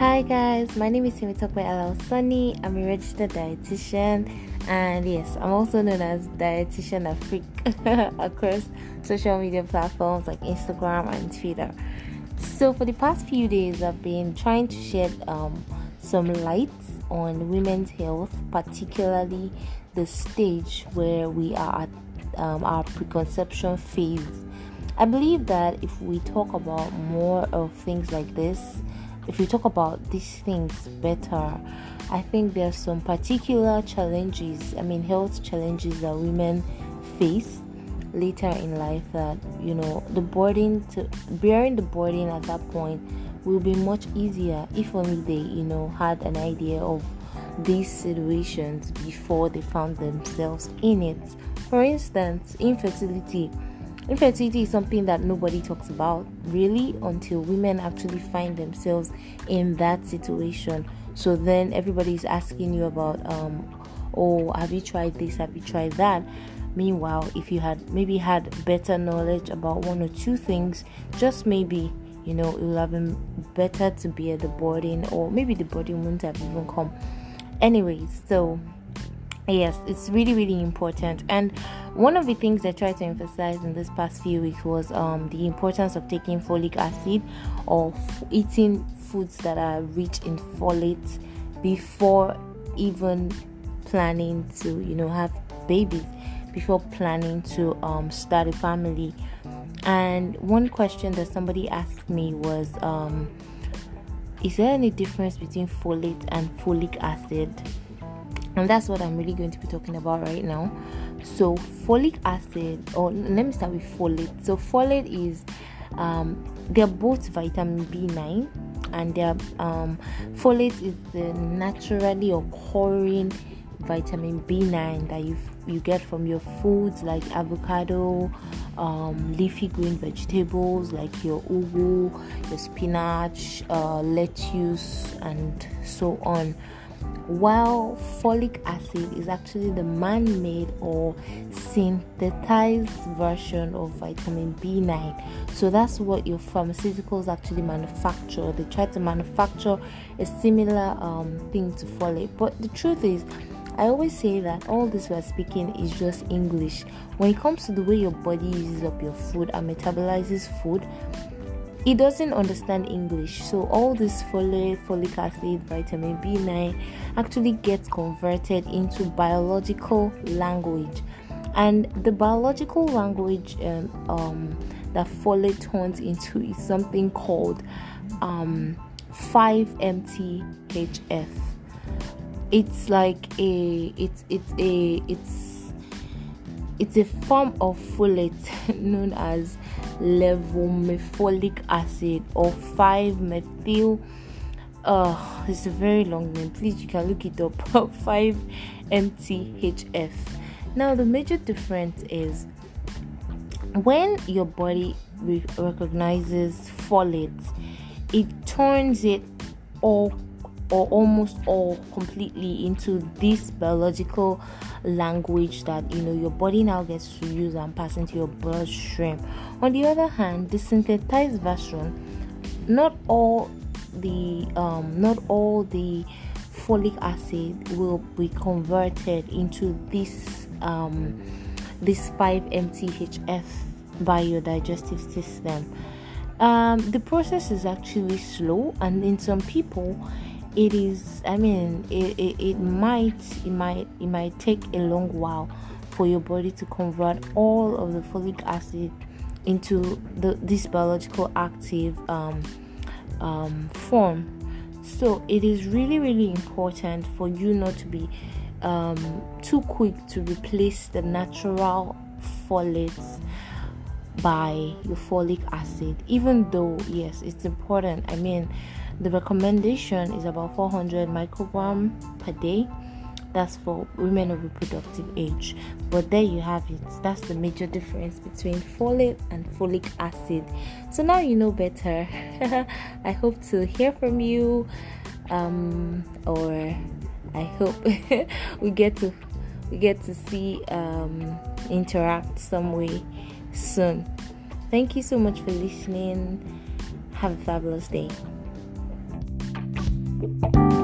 Hi guys, my name is Timitope Alal Sunny. I'm a registered dietitian and yes, I'm also known as Dietitian Afrik across social media platforms like Instagram and Twitter. So for the past few days, I've been trying to shed um, some light on women's health, particularly the stage where we are at um, our preconception phase. I believe that if we talk about more of things like this, if we talk about these things better, I think there are some particular challenges, I mean, health challenges that women face later in life that you know the burden to bearing the burden at that point will be much easier if only they you know had an idea of these situations before they found themselves in it. For instance infertility Infertility is something that nobody talks about really until women actually find themselves in that situation. So then everybody is asking you about, um, oh, have you tried this? Have you tried that? Meanwhile, if you had maybe had better knowledge about one or two things, just maybe you know it would have been better to be at the boarding, or maybe the boarding wouldn't have even come. Anyways, so yes it's really really important. And one of the things i tried to emphasize in this past few weeks was um, the importance of taking folic acid or f- eating foods that are rich in folate before even planning to you know have babies before planning to um, start a family. And one question that somebody asked me was um, is there any difference between folate and folic acid and that's what I'm really going to be talking about right now. So, folic acid, or let me start with folate. So, folate is um, they're both vitamin B9, and they're um, folate is the naturally occurring vitamin B9 that you you get from your foods like avocado, um, leafy green vegetables like your ugu, your spinach, uh, lettuce, and so on while folic acid is actually the man made or synthesized version of vitamin B9. So that's what your pharmaceuticals actually manufacture. They try to manufacture a similar um, thing to folate, but the truth is, I always say that all this we're speaking is just English. When it comes to the way your body uses up your food and metabolizes food, he doesn't understand English. So all this folate, folic acid, vitamin B9 actually gets converted into biological language. And the biological language um, um, that folate turns into is something called um, 5-MTHF. It's like a it's it's a it's it's a form of folate known as levomefolic acid or 5-methyl uh it's a very long name. Please you can look it up. 5-mthf now the major difference is when your body re- recognizes folate it turns it all or almost all completely into this biological language that you know your body now gets to use and pass into your bloodstream. On the other hand, the synthesized version, not all the um, not all the folic acid will be converted into this um, this 5-MTHF by your digestive system. Um, the process is actually slow, and in some people, it is i mean it, it, it might it might it might take a long while for your body to convert all of the folic acid into the this biological active um, um, form. So it is really really important for you not to be um, too quick to replace the natural folates by your folic acid even though yes it's important. I mean the recommendation is about 400 microgram per day. That's for women of reproductive age. But there you have it. That's the major difference between folate and folic acid. So now you know better. I hope to hear from you um, or i hope we get to we get to see um, interact some way soon. Thank you so much for listening. Have a fabulous day Thank you. bye